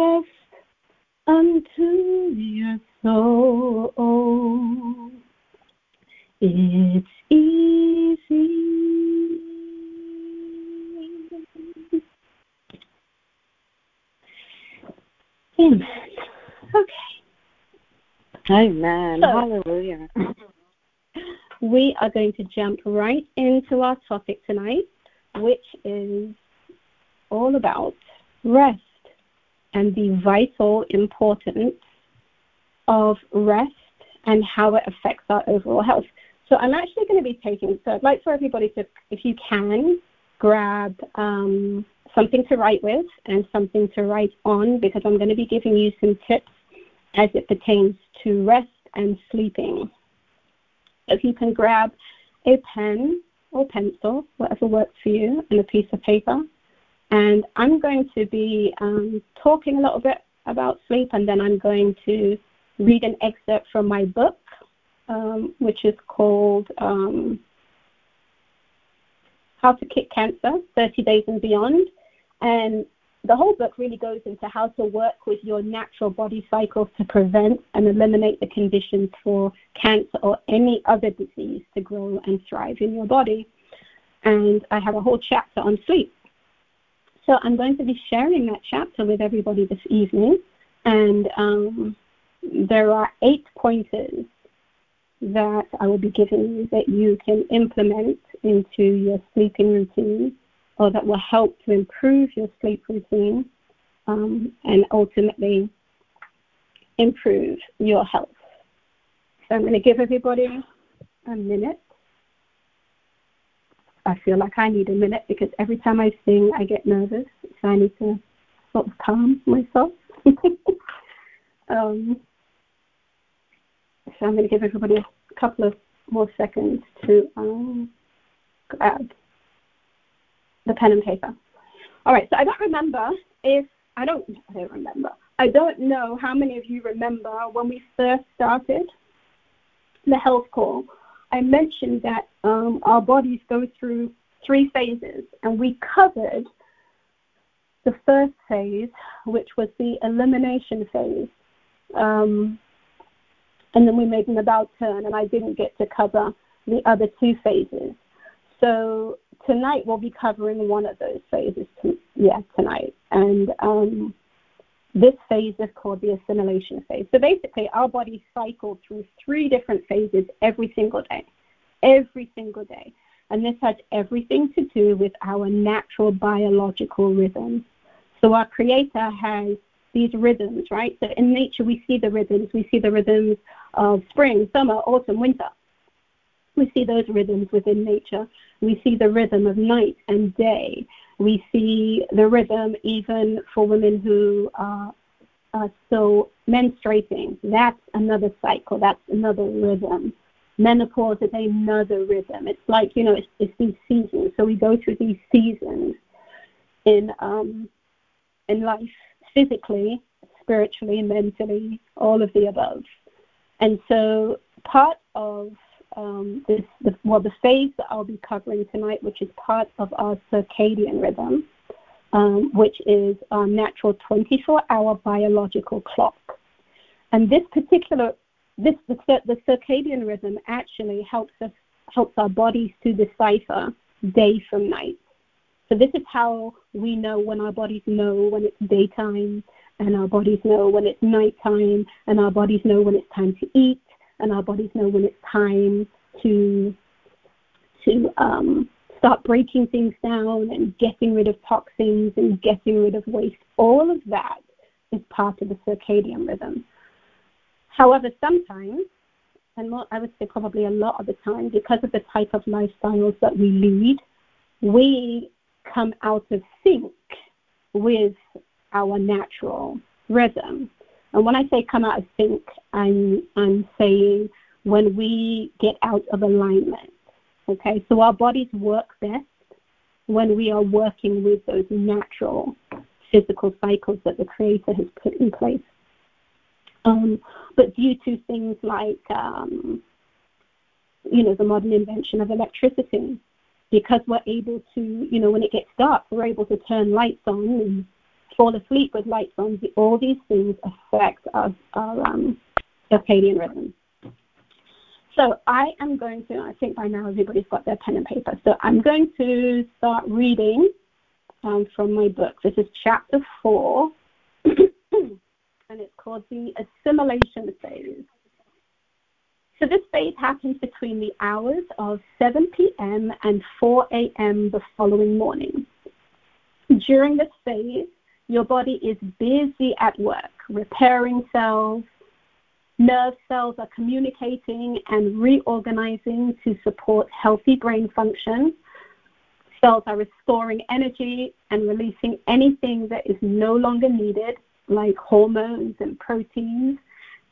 Rest unto your soul. It's easy. Amen. Okay. Amen. So- Hallelujah. We are going to jump right into our topic tonight, which is all about rest and the vital importance of rest and how it affects our overall health. So I'm actually going to be taking, so I'd like for everybody to, if you can, grab um, something to write with and something to write on because I'm going to be giving you some tips as it pertains to rest and sleeping. If you can grab a pen or pencil, whatever works for you, and a piece of paper. And I'm going to be um, talking a little bit about sleep, and then I'm going to read an excerpt from my book, um, which is called um, How to Kick Cancer 30 Days and Beyond. And the whole book really goes into how to work with your natural body cycles to prevent and eliminate the conditions for cancer or any other disease to grow and thrive in your body. And I have a whole chapter on sleep. So I'm going to be sharing that chapter with everybody this evening. And um, there are eight pointers that I will be giving you that you can implement into your sleeping routine or that will help to improve your sleep routine um, and ultimately improve your health. So I'm going to give everybody a minute. I feel like I need a minute because every time I sing, I get nervous. So I need to sort of calm myself. um, so I'm going to give everybody a couple of more seconds to um, grab the pen and paper. All right, so I don't remember if I don't I don't remember. I don't know how many of you remember when we first started the health call. I mentioned that um, our bodies go through three phases, and we covered the first phase, which was the elimination phase. Um, and then we made an about turn, and I didn't get to cover the other two phases. So tonight we'll be covering one of those phases. To, yeah, tonight, and um, this phase is called the assimilation phase. So basically, our bodies cycle through three different phases every single day, every single day, and this has everything to do with our natural biological rhythms. So our Creator has these rhythms, right? So in nature, we see the rhythms. We see the rhythms of spring, summer, autumn, winter. We see those rhythms within nature. We see the rhythm of night and day. We see the rhythm even for women who are, are still menstruating. That's another cycle. That's another rhythm. Menopause is another rhythm. It's like, you know, it's, it's these seasons. So we go through these seasons in, um, in life, physically, spiritually, mentally, all of the above. And so part of um, the, well, the phase that I'll be covering tonight, which is part of our circadian rhythm, um, which is our natural 24-hour biological clock. And this particular, this the, the circadian rhythm actually helps us helps our bodies to decipher day from night. So this is how we know when our bodies know when it's daytime, and our bodies know when it's nighttime, and our bodies know when it's time to eat, and our bodies know when it's time to to um, start breaking things down and getting rid of toxins and getting rid of waste. All of that is part of the circadian rhythm. However, sometimes, and more, I would say probably a lot of the time, because of the type of lifestyles that we lead, we come out of sync with our natural rhythm. And when I say come out of sync, I'm, I'm saying when we get out of alignment. Okay, so our bodies work best when we are working with those natural physical cycles that the Creator has put in place. Um, but due to things like, um, you know, the modern invention of electricity, because we're able to, you know, when it gets dark, we're able to turn lights on and fall asleep with lights on. All these things affect our, our um, circadian rhythm. So I am going to, I think by now everybody's got their pen and paper. So I'm going to start reading um, from my book. This is chapter four, and it's called the assimilation phase. So this phase happens between the hours of 7 p.m. and 4 a.m. the following morning. During this phase, your body is busy at work, repairing cells, Nerve cells are communicating and reorganizing to support healthy brain function. Cells are restoring energy and releasing anything that is no longer needed, like hormones and proteins.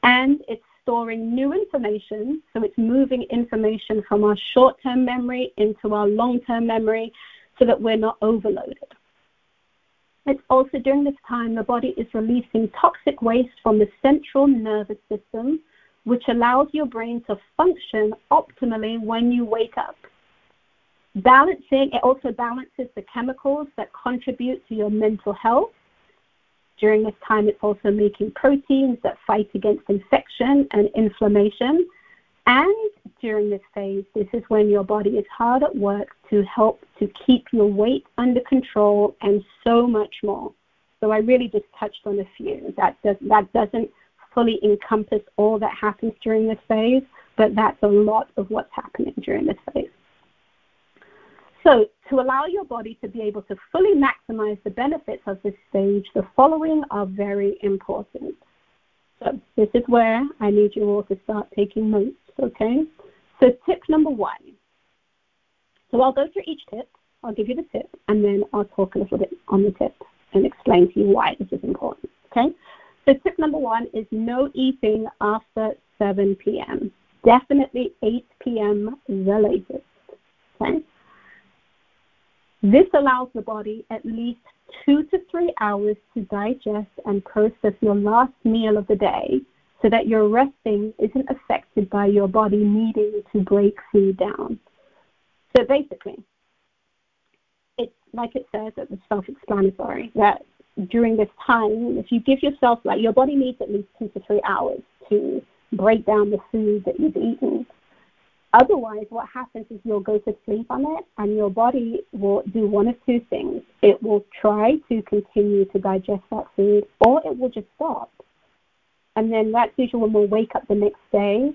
And it's storing new information, so it's moving information from our short term memory into our long term memory so that we're not overloaded. It's also during this time the body is releasing toxic waste from the central nervous system, which allows your brain to function optimally when you wake up. Balancing, it also balances the chemicals that contribute to your mental health. During this time, it's also making proteins that fight against infection and inflammation. And during this phase, this is when your body is hard at work to help to keep your weight under control and so much more. So I really just touched on a few. That does that doesn't fully encompass all that happens during this phase, but that's a lot of what's happening during this phase. So, to allow your body to be able to fully maximize the benefits of this stage, the following are very important. So, this is where I need you all to start taking notes, okay? So, tip number one so I'll go through each tip. I'll give you the tip, and then I'll talk a little bit on the tip and explain to you why this is important. Okay? So tip number one is no eating after 7 p.m. Definitely 8 p.m. the latest. Okay? This allows the body at least two to three hours to digest and process your last meal of the day so that your resting isn't affected by your body needing to break food down. So basically, it's like it says, it's self-explanatory that during this time, if you give yourself like your body needs at least two to three hours to break down the food that you've eaten. Otherwise, what happens is you'll go to sleep on it, and your body will do one of two things. It will try to continue to digest that food, or it will just stop. And then that's usually when we'll wake up the next day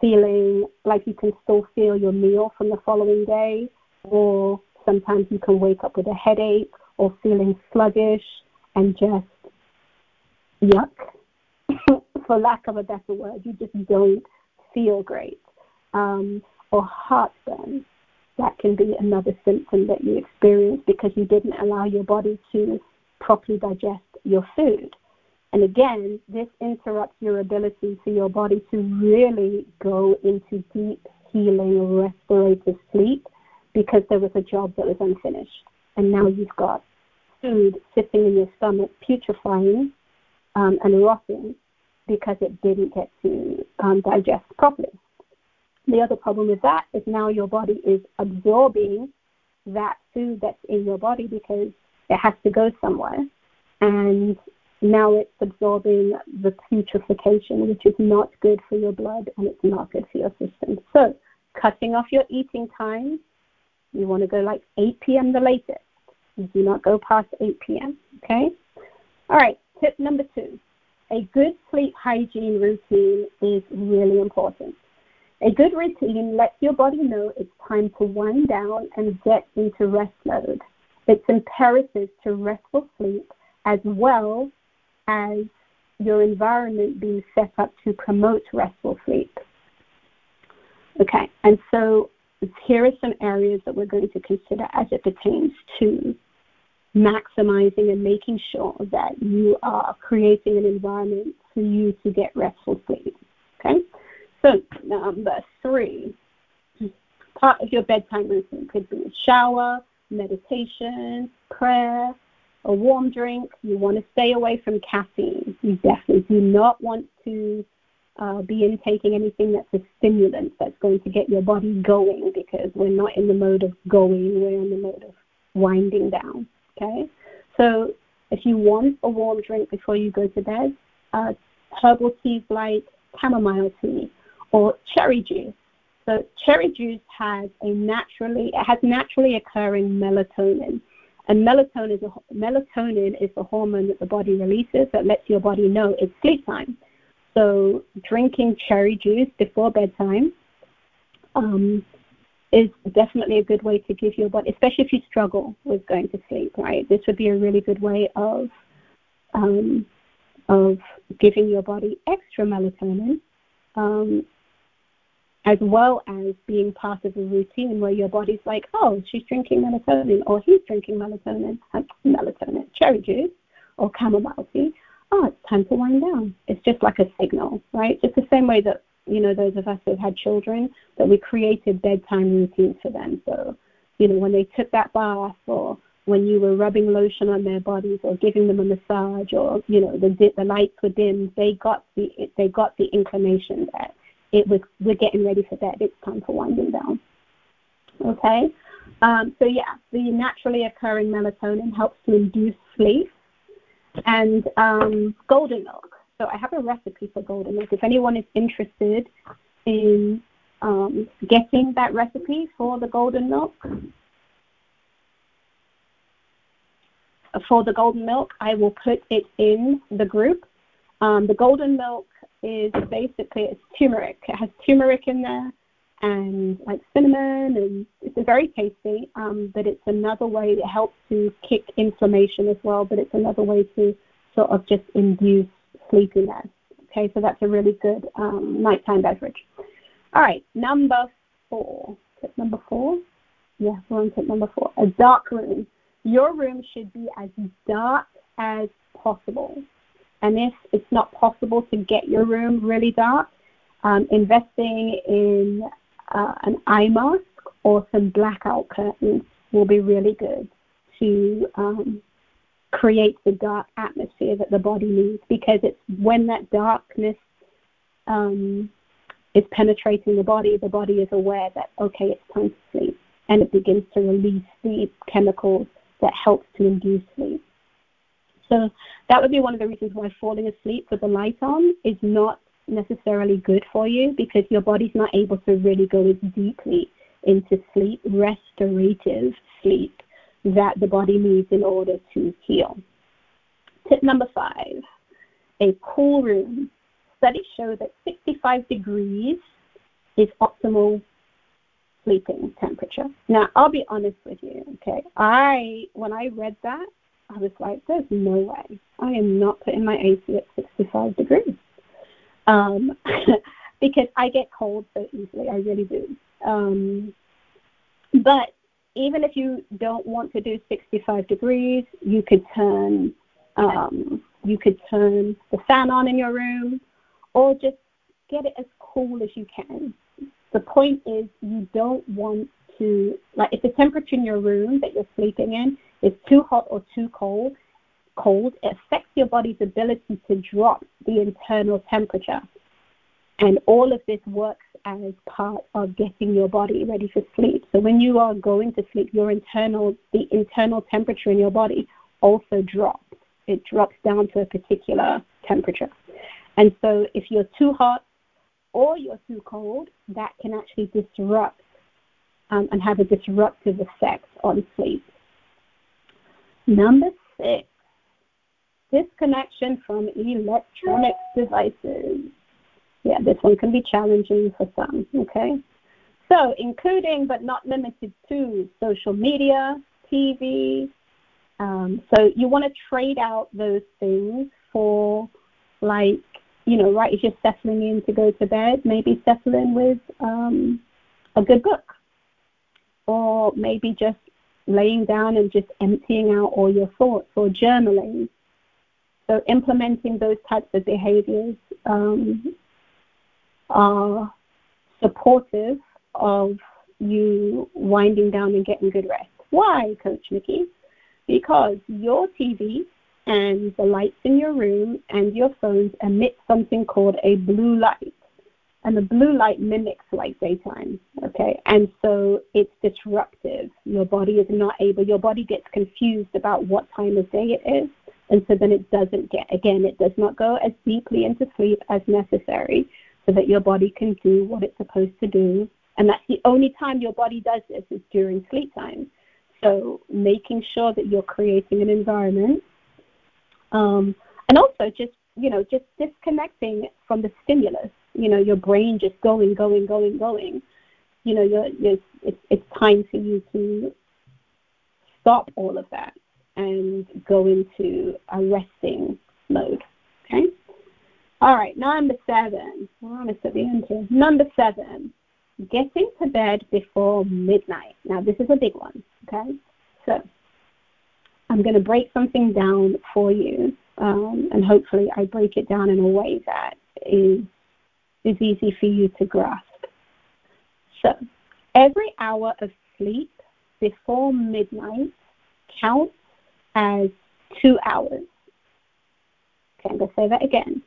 feeling like you can still feel your meal from the following day, or sometimes you can wake up with a headache or feeling sluggish and just yuck, for lack of a better word. You just don't feel great. Um, or heartburn. That can be another symptom that you experience because you didn't allow your body to properly digest your food. And again, this interrupts your ability for your body to really go into deep healing restorative sleep because there was a job that was unfinished. And now you've got food sitting in your stomach, putrefying um, and rotting because it didn't get to um, digest properly. The other problem with that is now your body is absorbing that food that's in your body because it has to go somewhere. And now it's absorbing the putrefaction, which is not good for your blood and it's not good for your system. So, cutting off your eating time, you want to go like 8 p.m. the latest. Do not go past 8 p.m. Okay? All right, tip number two a good sleep hygiene routine is really important. A good routine lets your body know it's time to wind down and get into rest mode. It's imperative to restful sleep as well as your environment being set up to promote restful sleep. Okay, and so here are some areas that we're going to consider as it pertains to maximizing and making sure that you are creating an environment for you to get restful sleep. Okay? So, number three, part of your bedtime routine could be a shower, meditation, prayer, a warm drink. You want to stay away from caffeine. You definitely do not want to uh, be intaking anything that's a stimulant that's going to get your body going because we're not in the mode of going, we're in the mode of winding down. Okay? So if you want a warm drink before you go to bed, uh, herbal teas like chamomile tea or cherry juice. So cherry juice has a naturally it has naturally occurring melatonin. And melatonin is a, melatonin is the hormone that the body releases that lets your body know it's sleep time. So drinking cherry juice before bedtime um, is definitely a good way to give your body, especially if you struggle with going to sleep, right? This would be a really good way of um, of giving your body extra melatonin, um, as well as being part of a routine where your body's like, oh, she's drinking melatonin, or he's drinking melatonin, melatonin, cherry juice, or chamomile tea. Oh, it's time to wind down. It's just like a signal, right? Just the same way that you know, those of us who have had children, that we created bedtime routines for them. So, you know, when they took that bath or when you were rubbing lotion on their bodies or giving them a massage or, you know, the, the lights were dim, they got the, they got the inclination that it was, we're getting ready for bed. It's time for winding down. Okay? Um, so, yeah, the naturally occurring melatonin helps to induce sleep. And um, golden milk so I have a recipe for golden milk. If anyone is interested in um, getting that recipe for the golden milk, for the golden milk, I will put it in the group. Um, the golden milk is basically it's turmeric. It has turmeric in there and like cinnamon, and it's very tasty. Um, but it's another way it helps to kick inflammation as well. But it's another way to sort of just induce sleepiness. Okay, so that's a really good um, nighttime beverage. All right, number four. Tip number four. Yeah, we're on tip number four. A dark room. Your room should be as dark as possible. And if it's not possible to get your room really dark, um, investing in uh, an eye mask or some blackout curtains will be really good to um, creates the dark atmosphere that the body needs because it's when that darkness um, is penetrating the body, the body is aware that, okay, it's time to sleep. And it begins to release the chemicals that help to induce sleep. So that would be one of the reasons why falling asleep with the light on is not necessarily good for you because your body's not able to really go as deeply into sleep, restorative sleep that the body needs in order to heal. Tip number five a cool room. Studies show that 65 degrees is optimal sleeping temperature. Now, I'll be honest with you, okay? I when I read that, I was like, there's no way. I am not putting my AC at 65 degrees. Um, because I get cold so easily, I really do. Um, but even if you don't want to do 65 degrees, you could turn um, you could turn the fan on in your room, or just get it as cool as you can. The point is, you don't want to like if the temperature in your room that you're sleeping in is too hot or too cold, cold, it affects your body's ability to drop the internal temperature. And all of this works as part of getting your body ready for sleep. So when you are going to sleep, your internal the internal temperature in your body also drops. it drops down to a particular temperature. And so if you're too hot or you're too cold, that can actually disrupt um, and have a disruptive effect on sleep. Number six, disconnection from electronic devices. Yeah, this one can be challenging for some, okay? So, including but not limited to social media, TV. Um, so, you want to trade out those things for, like, you know, right as you're settling in to go to bed, maybe settle in with um, a good book. Or maybe just laying down and just emptying out all your thoughts or journaling. So, implementing those types of behaviors um, are supportive of you winding down and getting good rest. Why, Coach Nikki? Because your TV and the lights in your room and your phones emit something called a blue light. And the blue light mimics like daytime, okay? And so it's disruptive. Your body is not able, your body gets confused about what time of day it is. And so then it doesn't get, again, it does not go as deeply into sleep as necessary so that your body can do what it's supposed to do. And that's the only time your body does this is during sleep time. So making sure that you're creating an environment, um, and also just you know just disconnecting from the stimulus. You know your brain just going, going, going, going. You know you're, you're, it's, it's time for you to stop all of that and go into a resting mode. Okay. All right, number seven. We're almost at the end here. Number seven, getting to bed before midnight. Now, this is a big one, okay? So, I'm going to break something down for you, um, and hopefully, I break it down in a way that is is easy for you to grasp. So, every hour of sleep before midnight counts as two hours. Okay, I'm going to say that again.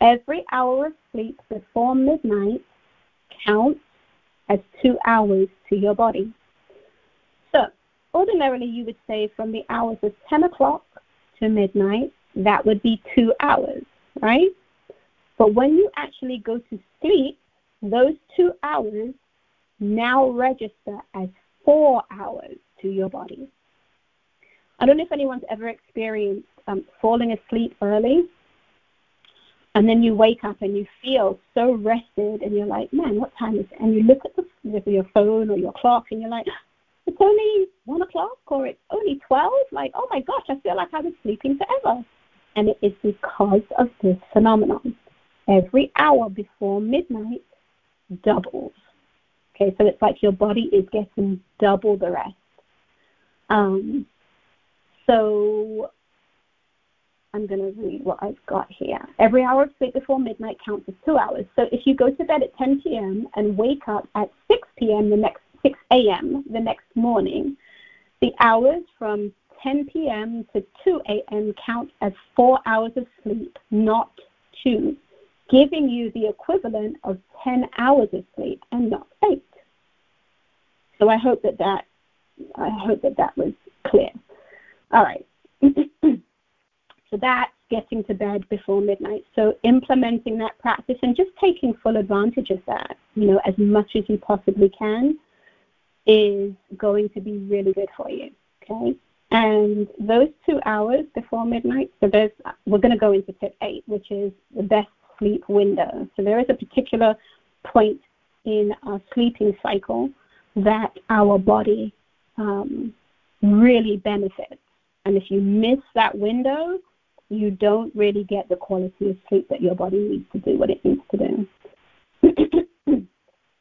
Every hour of sleep before midnight counts as two hours to your body. So, ordinarily, you would say from the hours of 10 o'clock to midnight, that would be two hours, right? But when you actually go to sleep, those two hours now register as four hours to your body. I don't know if anyone's ever experienced um, falling asleep early and then you wake up and you feel so rested and you're like, man, what time is it? And you look at the, your phone or your clock and you're like, it's only one o'clock or it's only 12. Like, oh my gosh, I feel like I was sleeping forever. And it is because of this phenomenon. Every hour before midnight doubles. Okay, so it's like your body is getting double the rest. Um, so I'm going to read what I've got here. Every hour of sleep before midnight counts as two hours. So if you go to bed at 10 p.m. and wake up at 6 p.m. the next 6 a.m. the next morning, the hours from 10 p.m. to 2 a.m. count as four hours of sleep, not two, giving you the equivalent of 10 hours of sleep and not eight. So I hope that that I hope that that was clear. All right. So that's getting to bed before midnight. So implementing that practice and just taking full advantage of that, you know, as much as you possibly can is going to be really good for you. Okay. And those two hours before midnight, so there's we're going to go into tip eight, which is the best sleep window. So there is a particular point in our sleeping cycle that our body um, really benefits. And if you miss that window, you don't really get the quality of sleep that your body needs to do what it needs to do.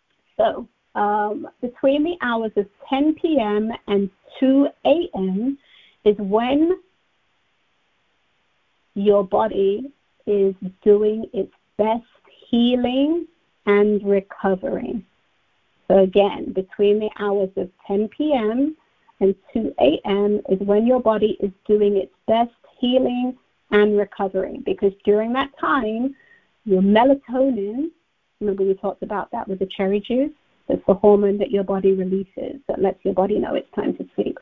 so, um, between the hours of 10 p.m. and 2 a.m. is when your body is doing its best healing and recovering. So, again, between the hours of 10 p.m. and 2 a.m. is when your body is doing its best healing and recovering because during that time, your melatonin, remember we talked about that with the cherry juice, that's the hormone that your body releases that lets your body know it's time to sleep.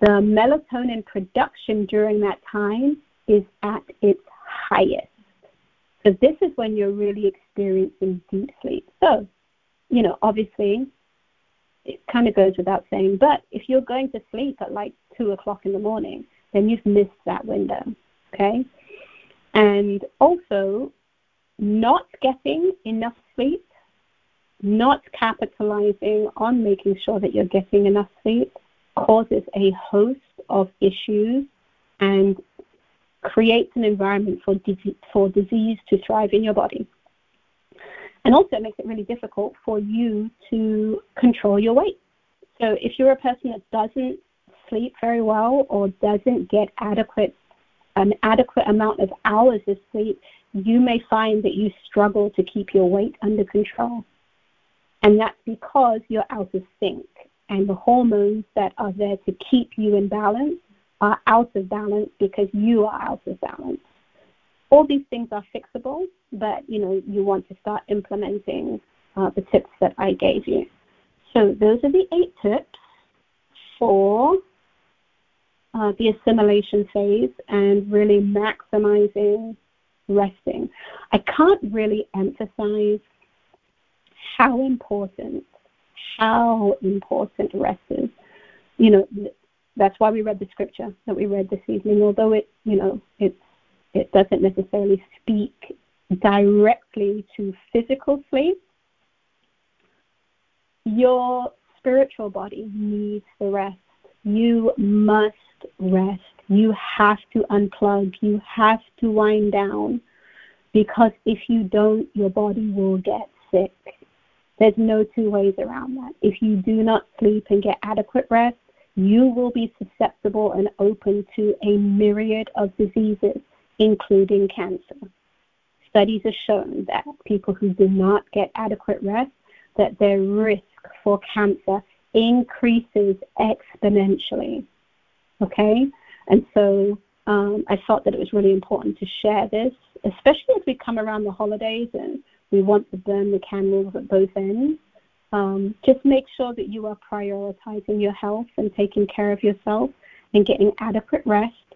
The melatonin production during that time is at its highest. So this is when you're really experiencing deep sleep. So, you know, obviously, it kind of goes without saying, but if you're going to sleep at like two o'clock in the morning, then you've missed that window. Okay. And also, not getting enough sleep, not capitalizing on making sure that you're getting enough sleep causes a host of issues and creates an environment for, disease, for disease to thrive in your body. And also makes it really difficult for you to control your weight. So if you're a person that doesn't sleep very well or doesn't get adequate an adequate amount of hours of sleep, you may find that you struggle to keep your weight under control. And that's because you're out of sync and the hormones that are there to keep you in balance are out of balance because you are out of balance. All these things are fixable, but you know you want to start implementing uh, the tips that I gave you. So those are the eight tips for uh, the assimilation phase and really maximizing resting. I can't really emphasize how important, how important rest is. You know, that's why we read the scripture that we read this evening, although it, you know, it it doesn't necessarily speak directly to physical sleep. Your spiritual body needs the rest. You must rest. You have to unplug. You have to wind down because if you don't, your body will get sick. There's no two ways around that. If you do not sleep and get adequate rest, you will be susceptible and open to a myriad of diseases, including cancer. Studies have shown that people who do not get adequate rest, that their risk for cancer increases exponentially. Okay? And so um, I felt that it was really important to share this, especially as we come around the holidays and we want to burn the candles at both ends. Um, just make sure that you are prioritizing your health and taking care of yourself and getting adequate rest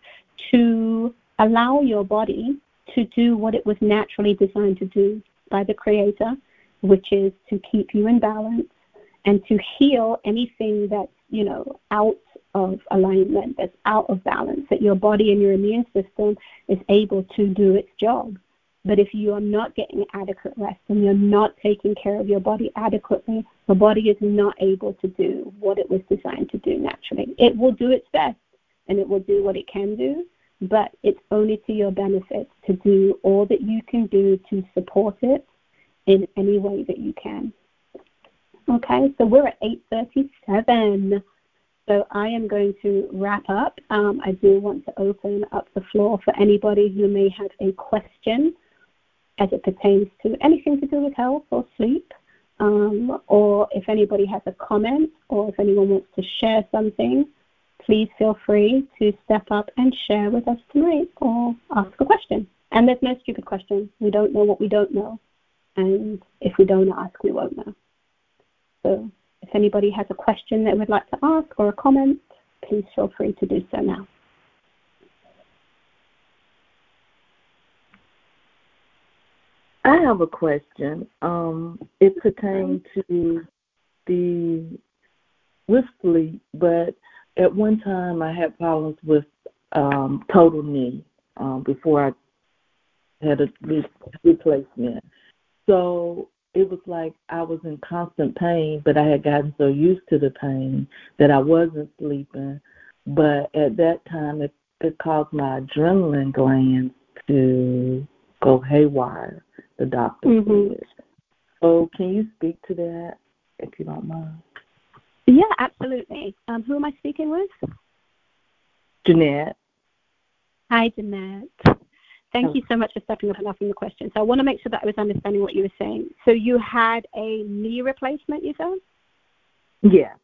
to allow your body to do what it was naturally designed to do by the Creator, which is to keep you in balance and to heal anything that's, you know, out of alignment, that's out of balance, that your body and your immune system is able to do its job. But if you are not getting adequate rest and you're not taking care of your body adequately, the body is not able to do what it was designed to do naturally. It will do its best and it will do what it can do, but it's only to your benefit to do all that you can do to support it in any way that you can. Okay, so we're at 8:37. So I am going to wrap up. Um, I do want to open up the floor for anybody who may have a question as it pertains to anything to do with health or sleep, um, or if anybody has a comment or if anyone wants to share something, please feel free to step up and share with us tonight or ask a question. And there's no stupid question. We don't know what we don't know. And if we don't ask, we won't know. So if anybody has a question they would like to ask or a comment, please feel free to do so now. I have a question. Um, it pertains to the sleep, but at one time I had problems with um, total knee um, before I had a replacement. So it was like I was in constant pain, but I had gotten so used to the pain that I wasn't sleeping. But at that time, it, it caused my adrenaline glands to go haywire the doctor mm-hmm. So can you speak to that, if you don't mind? Yeah, absolutely. Um, who am I speaking with? Jeanette. Hi, Jeanette. Thank you so much for stepping up and asking the question. So I want to make sure that I was understanding what you were saying. So you had a knee replacement, you said? Yes.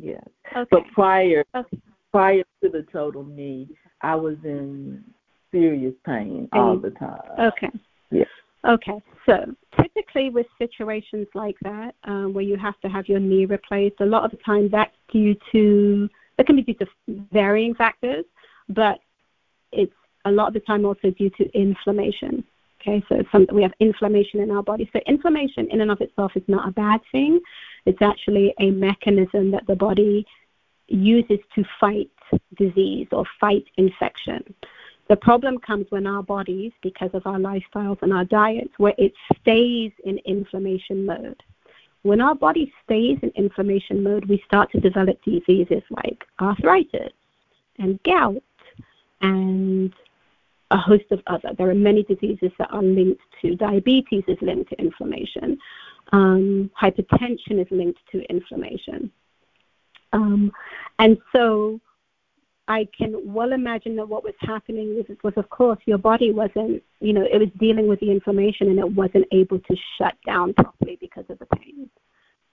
Yes. Okay. But prior okay. prior to the total knee, I was in serious pain all the time. Okay. Yes. Okay, so typically with situations like that, um, where you have to have your knee replaced, a lot of the time that's due to, that can be due to varying factors, but it's a lot of the time also due to inflammation. Okay, so some, we have inflammation in our body. So inflammation in and of itself is not a bad thing. It's actually a mechanism that the body uses to fight disease or fight infection. The problem comes when our bodies, because of our lifestyles and our diets, where it stays in inflammation mode. When our body stays in inflammation mode, we start to develop diseases like arthritis and gout and a host of other. There are many diseases that are linked to diabetes is linked to inflammation. Um, hypertension is linked to inflammation. Um, and so I can well imagine that what was happening was, was, of course, your body wasn't, you know, it was dealing with the inflammation and it wasn't able to shut down properly because of the pain.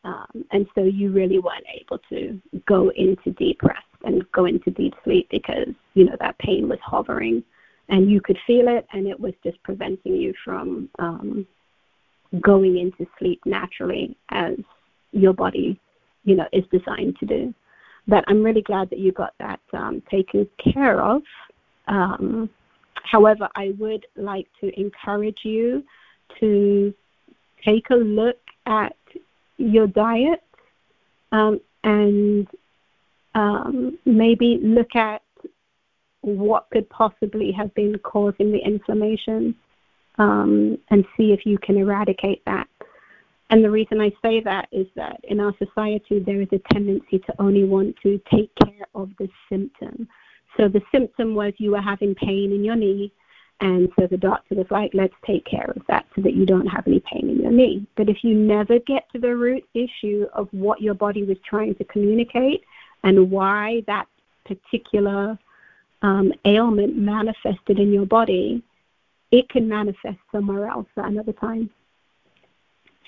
Um, and so you really weren't able to go into deep rest and go into deep sleep because, you know, that pain was hovering and you could feel it and it was just preventing you from um, going into sleep naturally as your body, you know, is designed to do but I'm really glad that you got that um, taken care of. Um, however, I would like to encourage you to take a look at your diet um, and um, maybe look at what could possibly have been causing the inflammation um, and see if you can eradicate that. And the reason I say that is that in our society, there is a tendency to only want to take care of the symptom. So the symptom was you were having pain in your knee, and so the doctor was like, let's take care of that so that you don't have any pain in your knee. But if you never get to the root issue of what your body was trying to communicate and why that particular um, ailment manifested in your body, it can manifest somewhere else at another time.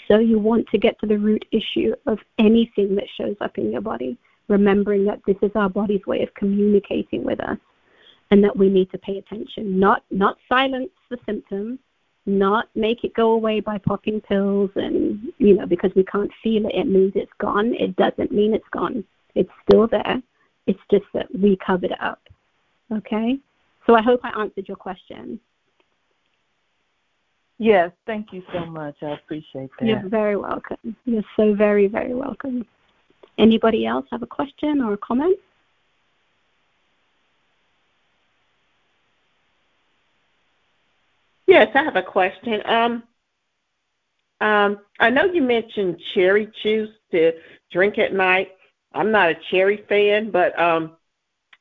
So you want to get to the root issue of anything that shows up in your body, remembering that this is our body's way of communicating with us and that we need to pay attention, not not silence the symptom, not make it go away by popping pills and you know because we can't feel it it means it's gone. It doesn't mean it's gone. It's still there. It's just that we covered it up. Okay? So I hope I answered your question. Yes, thank you so much. I appreciate that. You're very welcome. You're so very, very welcome. Anybody else have a question or a comment? Yes, I have a question. Um, um, I know you mentioned cherry juice to drink at night. I'm not a cherry fan, but um,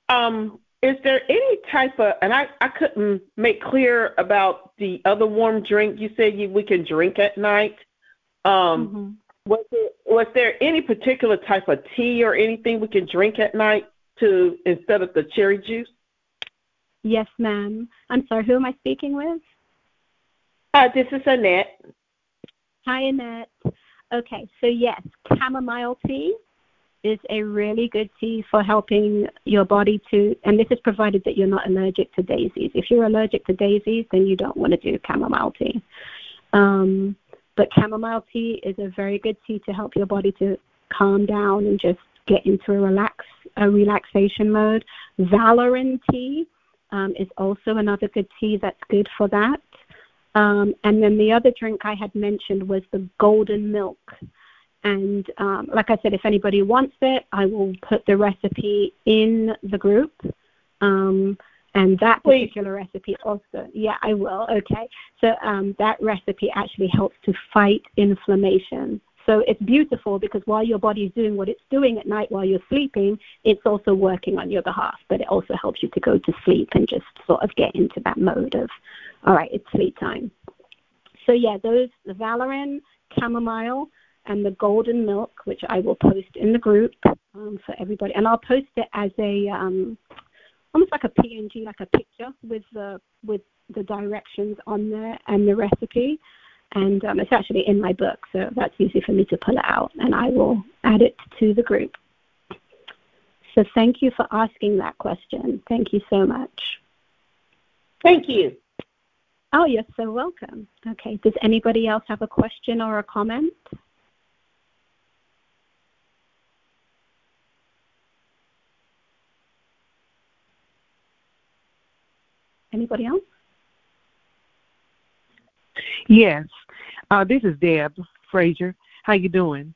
um, is there any type of and I, I couldn't make clear about the other warm drink you said you, we can drink at night. Um mm-hmm. was there was there any particular type of tea or anything we can drink at night to instead of the cherry juice? Yes ma'am. I'm sorry who am i speaking with? Uh this is annette. Hi annette. Okay so yes chamomile tea is a really good tea for helping your body to, and this is provided that you're not allergic to daisies. If you're allergic to daisies, then you don't want to do chamomile tea. Um, but chamomile tea is a very good tea to help your body to calm down and just get into a relax a relaxation mode. Valerian tea um, is also another good tea that's good for that. Um, and then the other drink I had mentioned was the golden milk. And um, like I said, if anybody wants it, I will put the recipe in the group. Um, and that particular recipe also, yeah, I will. Okay. So um, that recipe actually helps to fight inflammation. So it's beautiful because while your body's doing what it's doing at night while you're sleeping, it's also working on your behalf. But it also helps you to go to sleep and just sort of get into that mode of, all right, it's sleep time. So yeah, those the valerian, chamomile, and the golden milk, which I will post in the group um, for everybody. And I'll post it as a um, almost like a PNG, like a picture with the with the directions on there and the recipe. And um, it's actually in my book, so that's easy for me to pull it out, and I will add it to the group. So thank you for asking that question. Thank you so much. Thank you. Oh, you're so welcome. Okay. Does anybody else have a question or a comment? Anybody else? Yes. Uh, this is Deb Frazier. How you doing?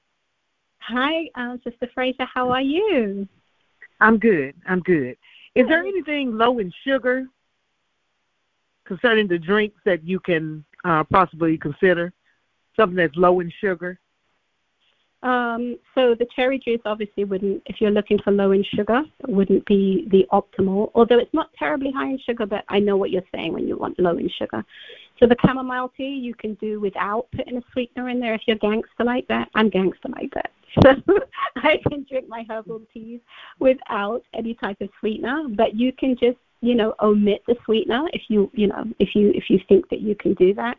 Hi, uh, Sister Frazier. How are you? I'm good. I'm good. Is there anything low in sugar concerning the drinks that you can uh, possibly consider? Something that's low in sugar? Um, so the cherry juice obviously wouldn't, if you're looking for low in sugar, wouldn't be the optimal. Although it's not terribly high in sugar, but I know what you're saying when you want low in sugar. So the chamomile tea you can do without putting a sweetener in there if you're gangster like that. I'm gangster like that. So I can drink my herbal teas without any type of sweetener, but you can just, you know, omit the sweetener if you, you know, if you if you think that you can do that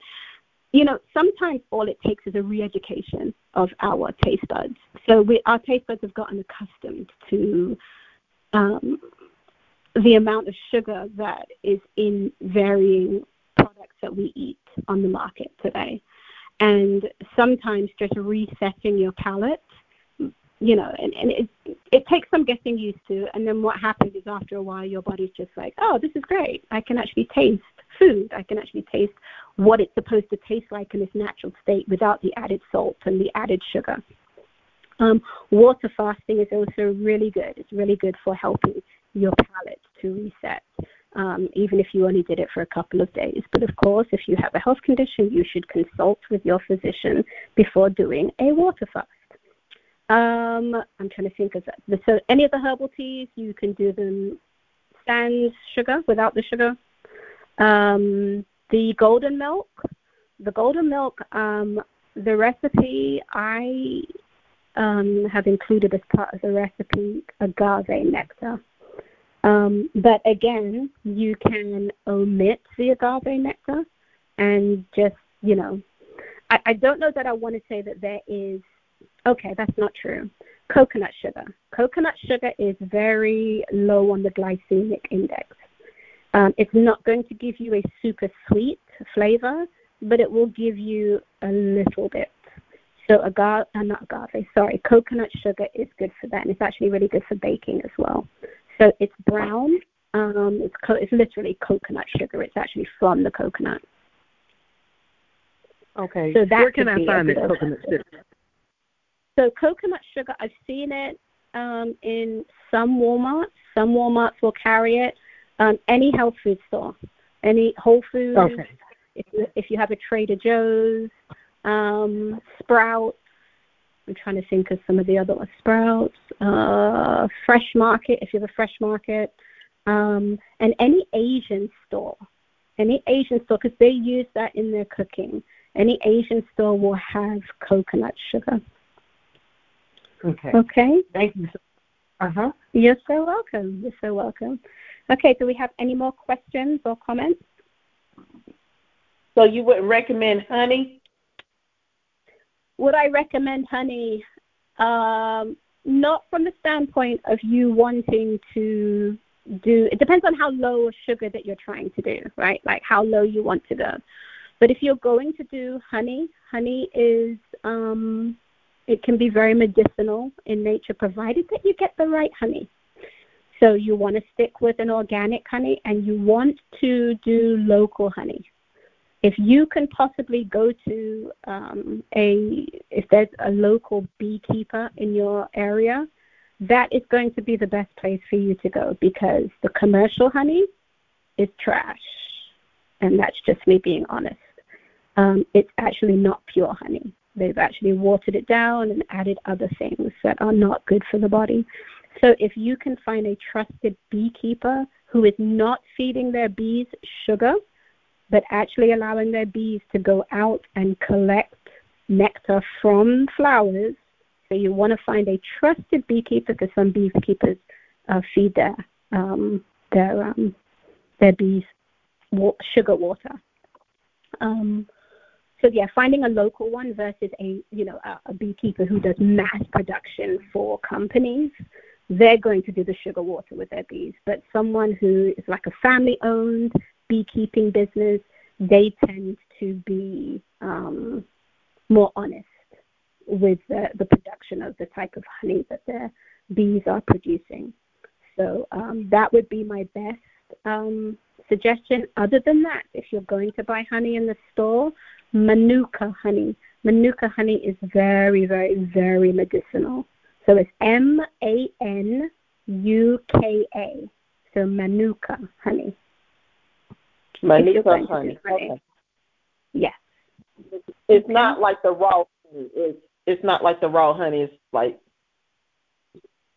you know, sometimes all it takes is a re-education of our taste buds. So we, our taste buds have gotten accustomed to um, the amount of sugar that is in varying products that we eat on the market today. And sometimes just resetting your palate you know, and, and it it takes some getting used to. And then what happens is after a while, your body's just like, oh, this is great. I can actually taste food. I can actually taste what it's supposed to taste like in its natural state without the added salt and the added sugar. Um, water fasting is also really good. It's really good for helping your palate to reset, um, even if you only did it for a couple of days. But of course, if you have a health condition, you should consult with your physician before doing a water fast. Um, I'm trying to think of that. So any of the herbal teas, you can do them sans sugar, without the sugar. Um, the golden milk, the golden milk, um, the recipe I um, have included as part of the recipe agave nectar. Um, but again, you can omit the agave nectar and just, you know, I, I don't know that I want to say that there is Okay, that's not true. Coconut sugar. Coconut sugar is very low on the glycemic index. Um, it's not going to give you a super sweet flavor, but it will give you a little bit. So agave, uh, not agave, sorry, coconut sugar is good for that, and it's actually really good for baking as well. So it's brown. Um, it's co- it's literally coconut sugar. It's actually from the coconut. Okay. So that Where can I find the coconut sugar? So coconut sugar, I've seen it um, in some Walmarts. Some Walmarts will carry it. Um, any health food store, any Whole Foods. Okay. If you, if you have a Trader Joe's, um, Sprouts. I'm trying to think of some of the other ones. Sprouts, uh, Fresh Market. If you have a Fresh Market, um, and any Asian store, any Asian store, because they use that in their cooking. Any Asian store will have coconut sugar. Okay. Okay. Thank you. Huh. You're so welcome. You're so welcome. Okay. Do we have any more questions or comments? So you wouldn't recommend honey? Would I recommend honey? Um, not from the standpoint of you wanting to do. It depends on how low of sugar that you're trying to do, right? Like how low you want to go. But if you're going to do honey, honey is um, it can be very medicinal in nature, provided that you get the right honey. So you want to stick with an organic honey and you want to do local honey. If you can possibly go to um, a, if there's a local beekeeper in your area, that is going to be the best place for you to go because the commercial honey is trash. And that's just me being honest. Um, it's actually not pure honey. They've actually watered it down and added other things that are not good for the body. So if you can find a trusted beekeeper who is not feeding their bees sugar, but actually allowing their bees to go out and collect nectar from flowers, so you want to find a trusted beekeeper because some beekeepers uh, feed their um, their um, their bees sugar water. Um, so yeah, finding a local one versus a you know a, a beekeeper who does mass production for companies, they're going to do the sugar water with their bees. But someone who is like a family-owned beekeeping business, they tend to be um, more honest with the, the production of the type of honey that their bees are producing. So um, that would be my best um, suggestion other than that, if you're going to buy honey in the store, Manuka honey. Manuka honey is very, very, very medicinal. So it's M A N U K A. So Manuka honey. Manuka honey. Okay. Yes. It's not like the raw honey. It's it's not like the raw honey. It's like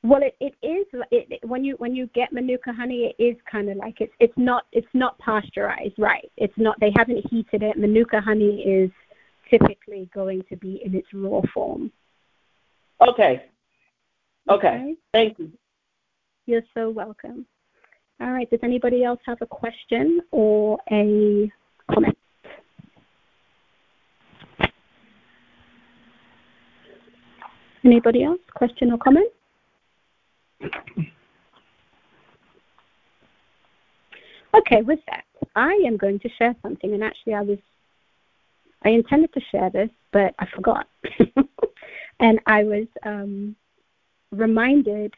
well, it, it is it, when you when you get manuka honey, it is kind of like it's it's not it's not pasteurized, right? It's not they haven't heated it. Manuka honey is typically going to be in its raw form. Okay. Okay. okay. Thank you. You're so welcome. All right. Does anybody else have a question or a comment? Anybody else? Question or comment? Okay, with that, I am going to share something, and actually, I was I intended to share this, but I forgot, and I was um, reminded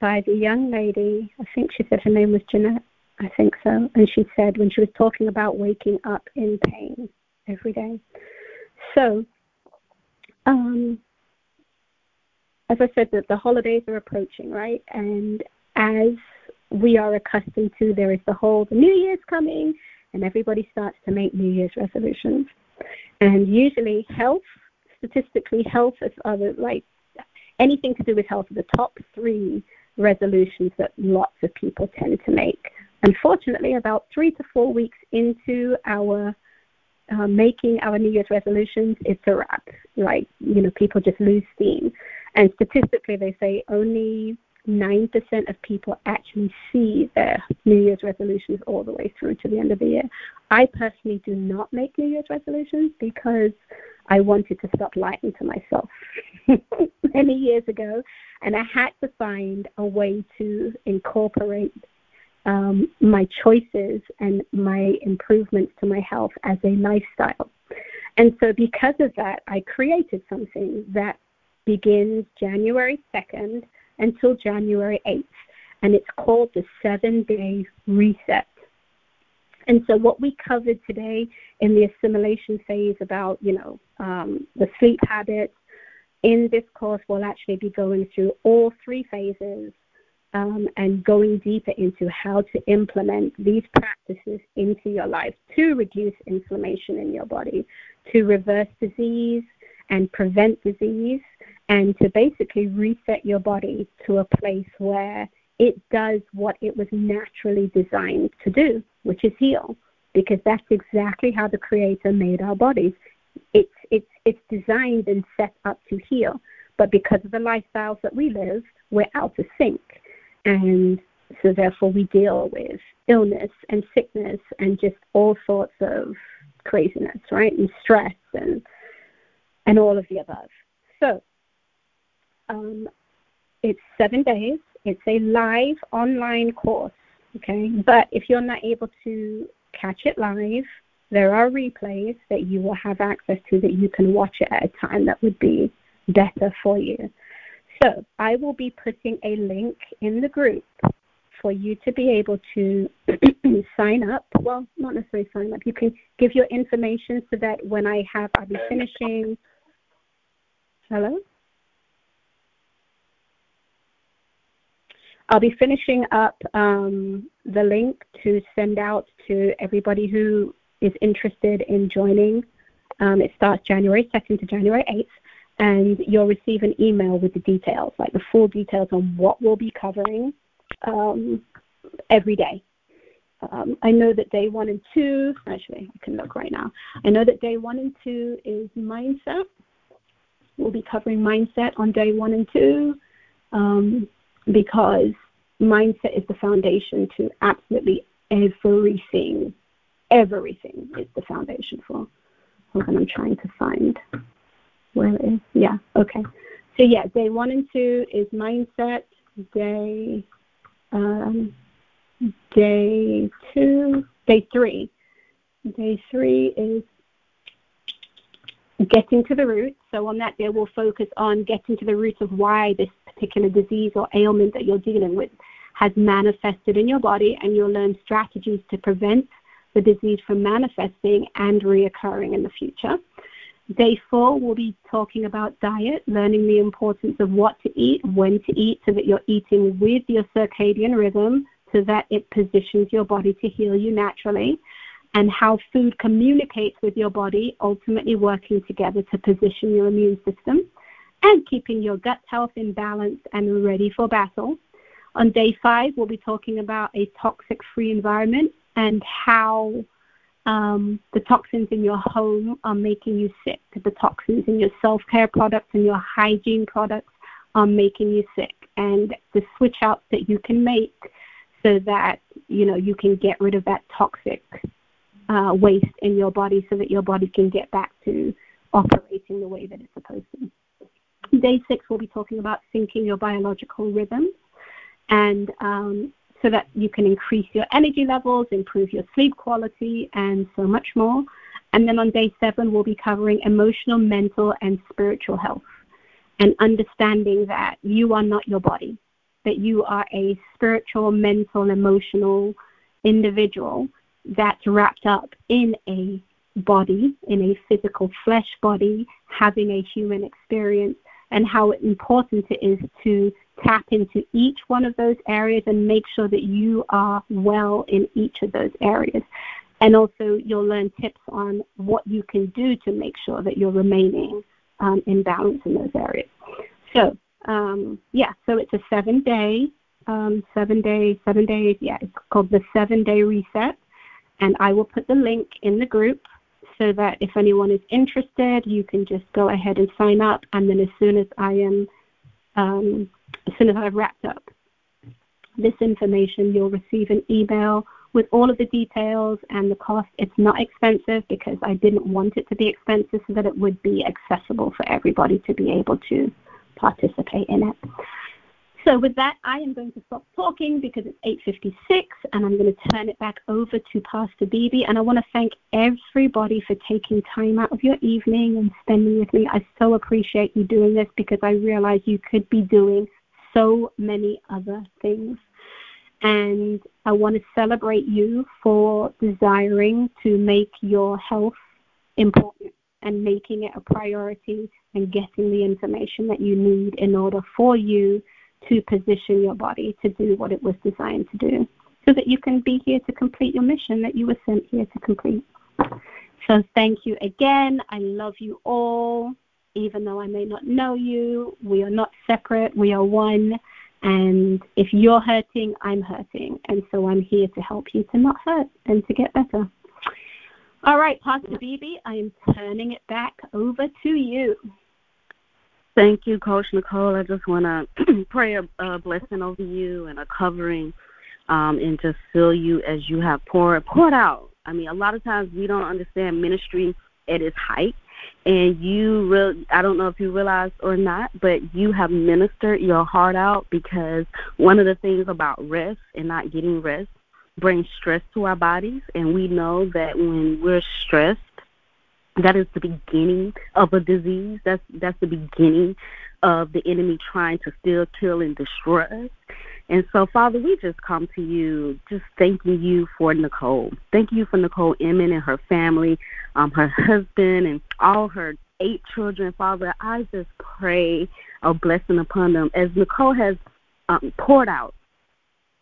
by the young lady. I think she said her name was Jeanette. I think so, and she said when she was talking about waking up in pain every day. So, um, as I said, that the holidays are approaching, right? And as we are accustomed to, there is the whole the New Year's coming, and everybody starts to make New Year's resolutions. And usually, health, statistically, health is other like anything to do with health are the top three resolutions that lots of people tend to make. Unfortunately, about three to four weeks into our uh, making our New Year's resolutions, it's a wrap. Like, you know, people just lose steam. And statistically, they say only 9% of people actually see their New Year's resolutions all the way through to the end of the year. I personally do not make New Year's resolutions because I wanted to stop lying to myself many years ago, and I had to find a way to incorporate um, my choices and my improvements to my health as a lifestyle. And so, because of that, I created something that begins January 2nd until January 8th, and it's called the seven day reset. And so, what we covered today in the assimilation phase about, you know, um, the sleep habits, in this course, we'll actually be going through all three phases um, and going deeper into how to implement these practices into your life to reduce inflammation in your body, to reverse disease and prevent disease, and to basically reset your body to a place where it does what it was naturally designed to do, which is heal, because that's exactly how the Creator made our bodies. It's it's it's designed and set up to heal, but because of the lifestyles that we live, we're out of sync, and so therefore we deal with illness and sickness and just all sorts of craziness, right, and stress and and all of the above. So um, it's seven days. It's a live online course, okay? But if you're not able to catch it live, there are replays that you will have access to that you can watch it at a time that would be better for you. So I will be putting a link in the group for you to be able to sign up. Well, not necessarily sign up. You can give your information so that when I have, I'll be finishing. Hello? I'll be finishing up um, the link to send out to everybody who is interested in joining. Um, it starts January 2nd to January 8th, and you'll receive an email with the details, like the full details on what we'll be covering um, every day. Um, I know that day one and two, actually, I can look right now. I know that day one and two is mindset. We'll be covering mindset on day one and two. Um, because mindset is the foundation to absolutely everything. Everything is the foundation for. Hold on, I'm trying to find where it is. Yeah, okay. So yeah, day one and two is mindset. Day um, day two, day three. Day three is getting to the root. So on that day, we'll focus on getting to the root of why this particular disease or ailment that you're dealing with has manifested in your body, and you'll learn strategies to prevent the disease from manifesting and reoccurring in the future. Day four, we'll be talking about diet, learning the importance of what to eat, when to eat, so that you're eating with your circadian rhythm so that it positions your body to heal you naturally, and how food communicates with your body, ultimately working together to position your immune system and keeping your gut health in balance and ready for battle. On day five, we'll be talking about a toxic free environment and how um, the toxins in your home are making you sick. The toxins in your self care products and your hygiene products are making you sick. And the switch out that you can make so that you know you can get rid of that toxic uh, waste in your body so that your body can get back to operating the way that it's supposed to. Day six, we'll be talking about syncing your biological rhythms and um, so that you can increase your energy levels, improve your sleep quality, and so much more. And then on day seven, we'll be covering emotional, mental, and spiritual health and understanding that you are not your body, that you are a spiritual, mental, and emotional individual that's wrapped up in a body, in a physical flesh body, having a human experience, and how important it is to tap into each one of those areas and make sure that you are well in each of those areas. And also, you'll learn tips on what you can do to make sure that you're remaining um, in balance in those areas. So, um, yeah, so it's a seven day, um, seven day, seven days, yeah, it's called the seven day reset. And I will put the link in the group so that if anyone is interested, you can just go ahead and sign up. And then as soon as I am um, as soon as I've wrapped up this information, you'll receive an email with all of the details and the cost. It's not expensive because I didn't want it to be expensive so that it would be accessible for everybody to be able to participate in it. So with that, I am going to stop talking because it's 8.56 and I'm going to turn it back over to Pastor Bibi. And I want to thank everybody for taking time out of your evening and spending with me. I so appreciate you doing this because I realize you could be doing so many other things. And I want to celebrate you for desiring to make your health important and making it a priority and getting the information that you need in order for you to position your body to do what it was designed to do so that you can be here to complete your mission that you were sent here to complete. So thank you again. I love you all. Even though I may not know you, we are not separate. We are one. And if you're hurting, I'm hurting. And so I'm here to help you to not hurt and to get better. All right, Pastor Bibi, I am turning it back over to you. Thank you, Coach Nicole. I just want to pray a, a, blessing over you and a covering, um, and just fill you as you have poured poured out. I mean, a lot of times we don't understand ministry at its height, and you really I don't know if you realize or not, but you have ministered your heart out because one of the things about rest and not getting rest brings stress to our bodies, and we know that when we're stressed that is the beginning of a disease. That's that's the beginning of the enemy trying to steal, kill, and destroy us. And so, Father, we just come to you, just thanking you for Nicole. Thank you for Nicole Emmon and her family, um, her husband, and all her eight children. Father, I just pray a blessing upon them as Nicole has um, poured out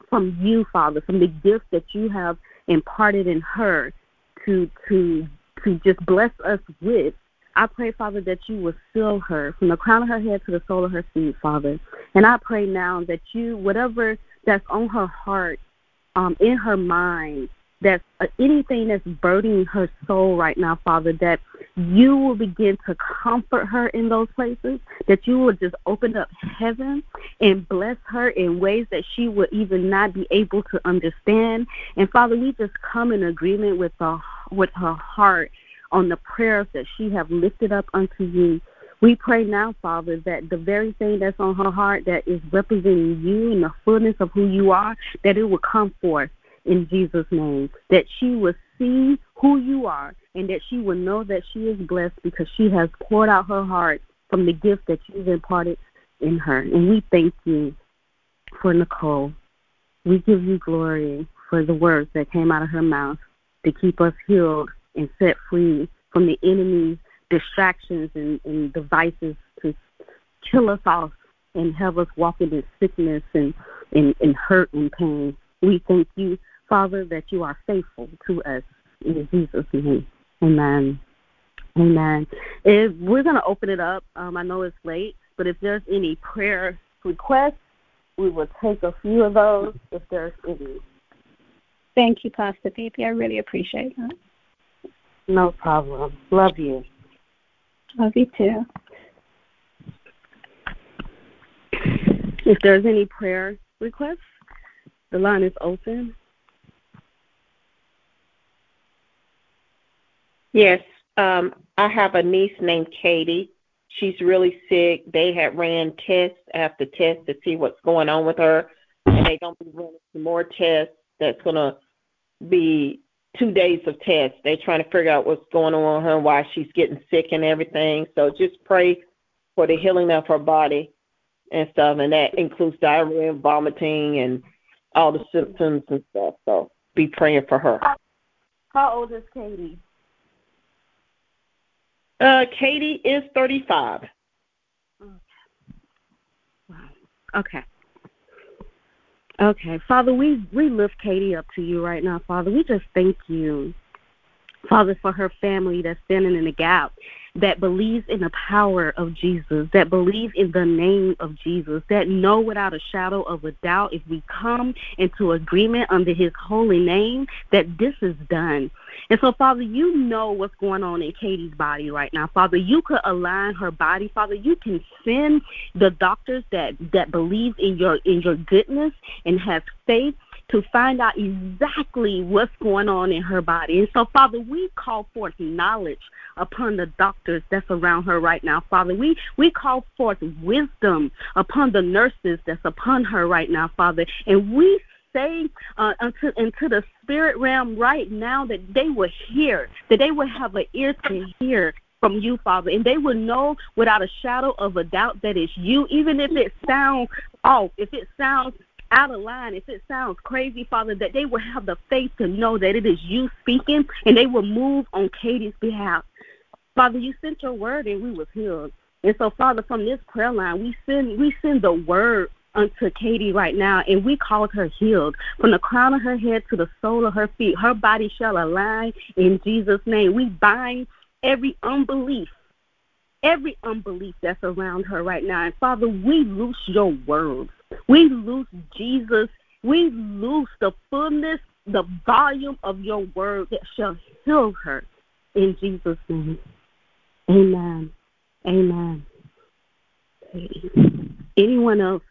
from you, Father, from the gifts that you have imparted in her to to to just bless us with. I pray, Father, that you will fill her from the crown of her head to the sole of her feet, Father. And I pray now that you, whatever that's on her heart, um, in her mind, that uh, anything that's burdening her soul right now, Father, that you will begin to comfort her in those places, that you will just open up heaven and bless her in ways that she will even not be able to understand. And Father, we just come in agreement with the with her heart on the prayers that she have lifted up unto you. We pray now, Father, that the very thing that's on her heart that is representing you and the fullness of who you are, that it will come forth in Jesus' name. That she will see who you are and that she will know that she is blessed because she has poured out her heart from the gift that you've imparted in her. And we thank you for Nicole. We give you glory for the words that came out of her mouth to keep us healed and set free from the enemy's distractions and, and devices to kill us off and have us walking in sickness and, and, and hurt and pain. We thank you, Father, that you are faithful to us. In Jesus' name, amen. Amen. If we're going to open it up, um, I know it's late, but if there's any prayer requests, we will take a few of those if there's any. Thank you, Pastor Phoebe. I really appreciate that. No problem. Love you. Love you too. If there's any prayer requests, the line is open. Yes, um, I have a niece named Katie. She's really sick. They had ran test after test to see what's going on with her, and they're gonna be running some more tests. That's gonna be two days of tests. They're trying to figure out what's going on with her, and why she's getting sick and everything. So just pray for the healing of her body and stuff, and that includes diarrhea, and vomiting, and all the symptoms and stuff. So be praying for her. How old is Katie? Uh, Katie is 35. Okay. Wow. Okay. Okay. Father, we, we lift Katie up to you right now, Father. We just thank you, Father, for her family that's standing in the gap that believes in the power of Jesus, that believes in the name of Jesus, that know without a shadow of a doubt if we come into agreement under his holy name, that this is done. And so, Father, you know what's going on in Katie's body right now. Father, you could align her body. Father, you can send the doctors that that believe in your in your goodness and have faith to find out exactly what's going on in her body. And so, Father, we call forth knowledge upon the doctors that's around her right now, Father. We we call forth wisdom upon the nurses that's upon her right now, Father. And we say uh, into, into the spirit realm right now that they will hear, that they will have an ear to hear from you, Father, and they will know without a shadow of a doubt that it's you, even if it sounds off, if it sounds out of line, if it sounds crazy, Father, that they will have the faith to know that it is you speaking and they will move on Katie's behalf. Father, you sent your word and we was healed. And so, Father, from this prayer line, we send we send the word unto Katie right now, and we call her healed from the crown of her head to the sole of her feet. Her body shall align in Jesus' name. We bind every unbelief, every unbelief that's around her right now. And Father, we loose your words. We loose Jesus. We loose the fullness, the volume of your word that shall heal her in Jesus' name. Amen. Amen. Anyone else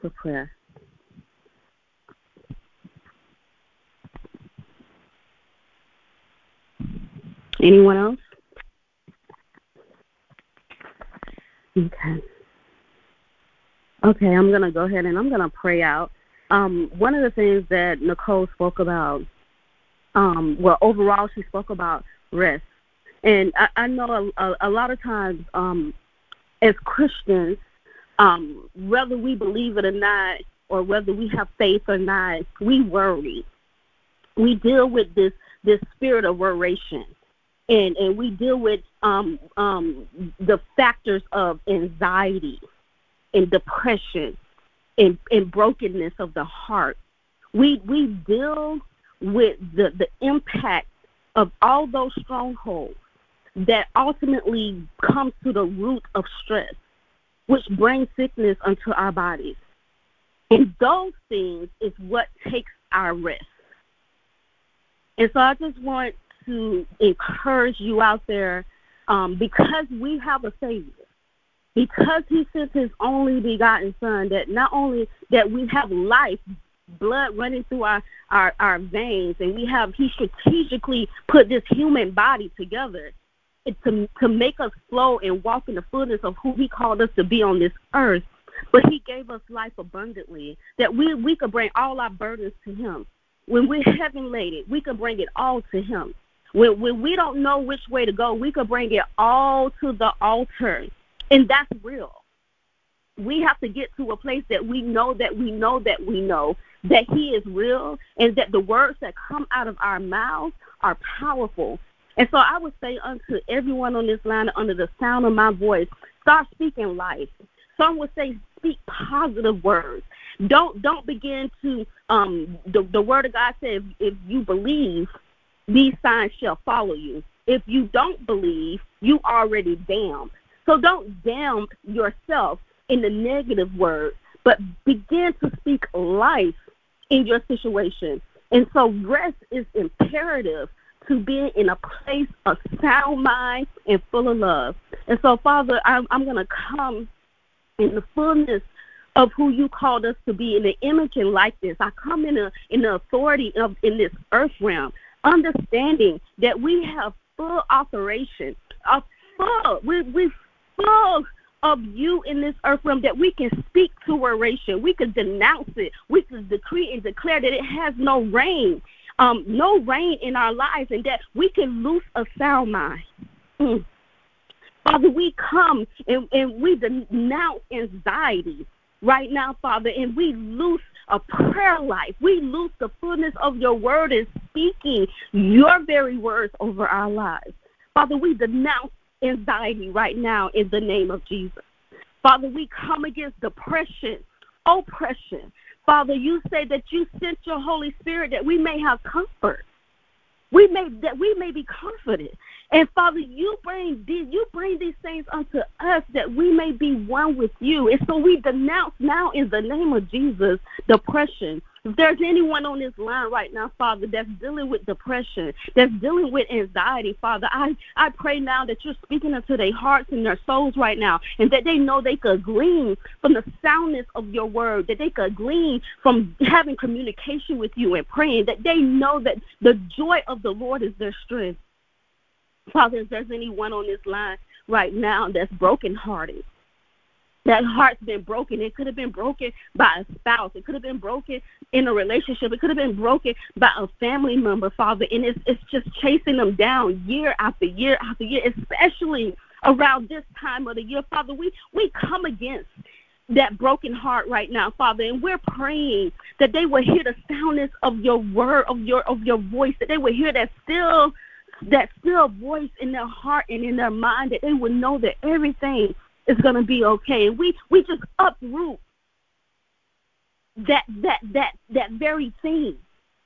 for prayer? Anyone else? Okay. Okay, I'm going to go ahead and I'm going to pray out. Um, one of the things that Nicole spoke about, um, well, overall, she spoke about rest. And I, I know a, a, a lot of times, um, as Christians, um, whether we believe it or not, or whether we have faith or not, we worry. We deal with this this spirit of worration, and and we deal with um, um, the factors of anxiety and depression and, and brokenness of the heart. We we deal with the the impact of all those strongholds that ultimately comes to the root of stress, which brings sickness unto our bodies. And those things is what takes our rest. And so I just want to encourage you out there um, because we have a Savior, because He sent His only begotten Son, that not only that we have life, blood running through our, our, our veins, and we have He strategically put this human body together to to make us flow and walk in the fullness of who He called us to be on this earth. But He gave us life abundantly, that we we could bring all our burdens to Him. When we're heavy laden, we can bring it all to Him. When when we don't know which way to go, we could bring it all to the altar, and that's real. we have to get to a place that we know that we know that we know that He is real and that the words that come out of our mouths are powerful. And so I would say unto everyone on this line under the sound of my voice, start speaking life. Some would say speak positive words. Don't don't begin to um the, the word of God says if you believe, these signs shall follow you. If you don't believe, you already damned. So don't damn yourself in the negative word, but begin to speak life in your situation. And so rest is imperative to be in a place of sound mind and full of love. And so, Father, I'm, I'm going to come in the fullness of who you called us to be in the image and likeness. I come in a in the authority of in this earth realm, understanding that we have full operation, a full we we full of you in this earth realm that we can speak to worration. We can denounce it. We can decree and declare that it has no reign, um, no reign in our lives, and that we can loose a sound mind. Mm. Father, we come and, and we denounce anxiety right now, Father, and we loose a prayer life. We loose the fullness of your word and speaking your very words over our lives. Father, we denounce anxiety right now in the name of Jesus. Father, we come against depression, oppression. Father, you say that you sent your Holy Spirit that we may have comfort. We may that we may be comforted. And Father, you bring these, you bring these things unto us that we may be one with you. And so we denounce now in the name of Jesus depression, if there's anyone on this line right now, Father, that's dealing with depression, that's dealing with anxiety, Father, I, I pray now that you're speaking into their hearts and their souls right now, and that they know they could glean from the soundness of your word, that they could glean from having communication with you and praying, that they know that the joy of the Lord is their strength. Father, if there's anyone on this line right now that's brokenhearted, that heart's been broken. It could have been broken by a spouse. It could have been broken in a relationship. It could have been broken by a family member, Father. And it's it's just chasing them down year after year after year, especially around this time of the year, Father. We we come against that broken heart right now, Father, and we're praying that they will hear the soundness of your word, of your of your voice, that they will hear that still that still voice in their heart and in their mind, that they will know that everything is going to be okay. And we we just uproot that that that that very thing,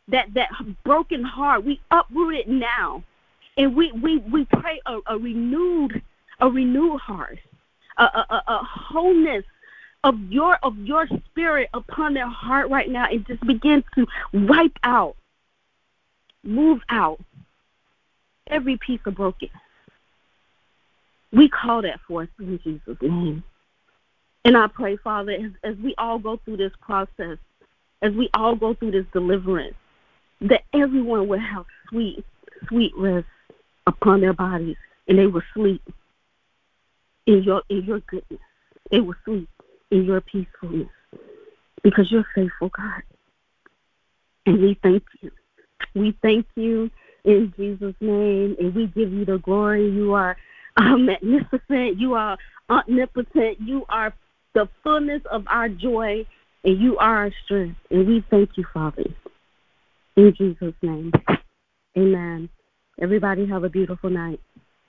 that that broken heart. We uproot it now, and we we we pray a, a renewed a renewed heart, a, a, a wholeness of your of your spirit upon their heart right now, and just begin to wipe out, move out every piece of brokenness we call that forth in Jesus' name. And I pray, Father, as, as we all go through this process, as we all go through this deliverance, that everyone will have sweet, sweet rest upon their bodies, and they will sleep in your in your goodness. They will sleep in your peacefulness, because you're faithful, God. And we thank you. We thank you in Jesus' name, and we give you the glory. You are are magnificent. You are omnipotent. You are the fullness of our joy, and you are our strength. And we thank you, Father. In Jesus' name. Amen. Everybody have a beautiful night.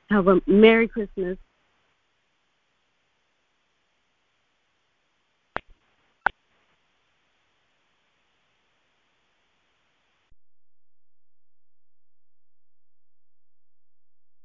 Have a Merry Christmas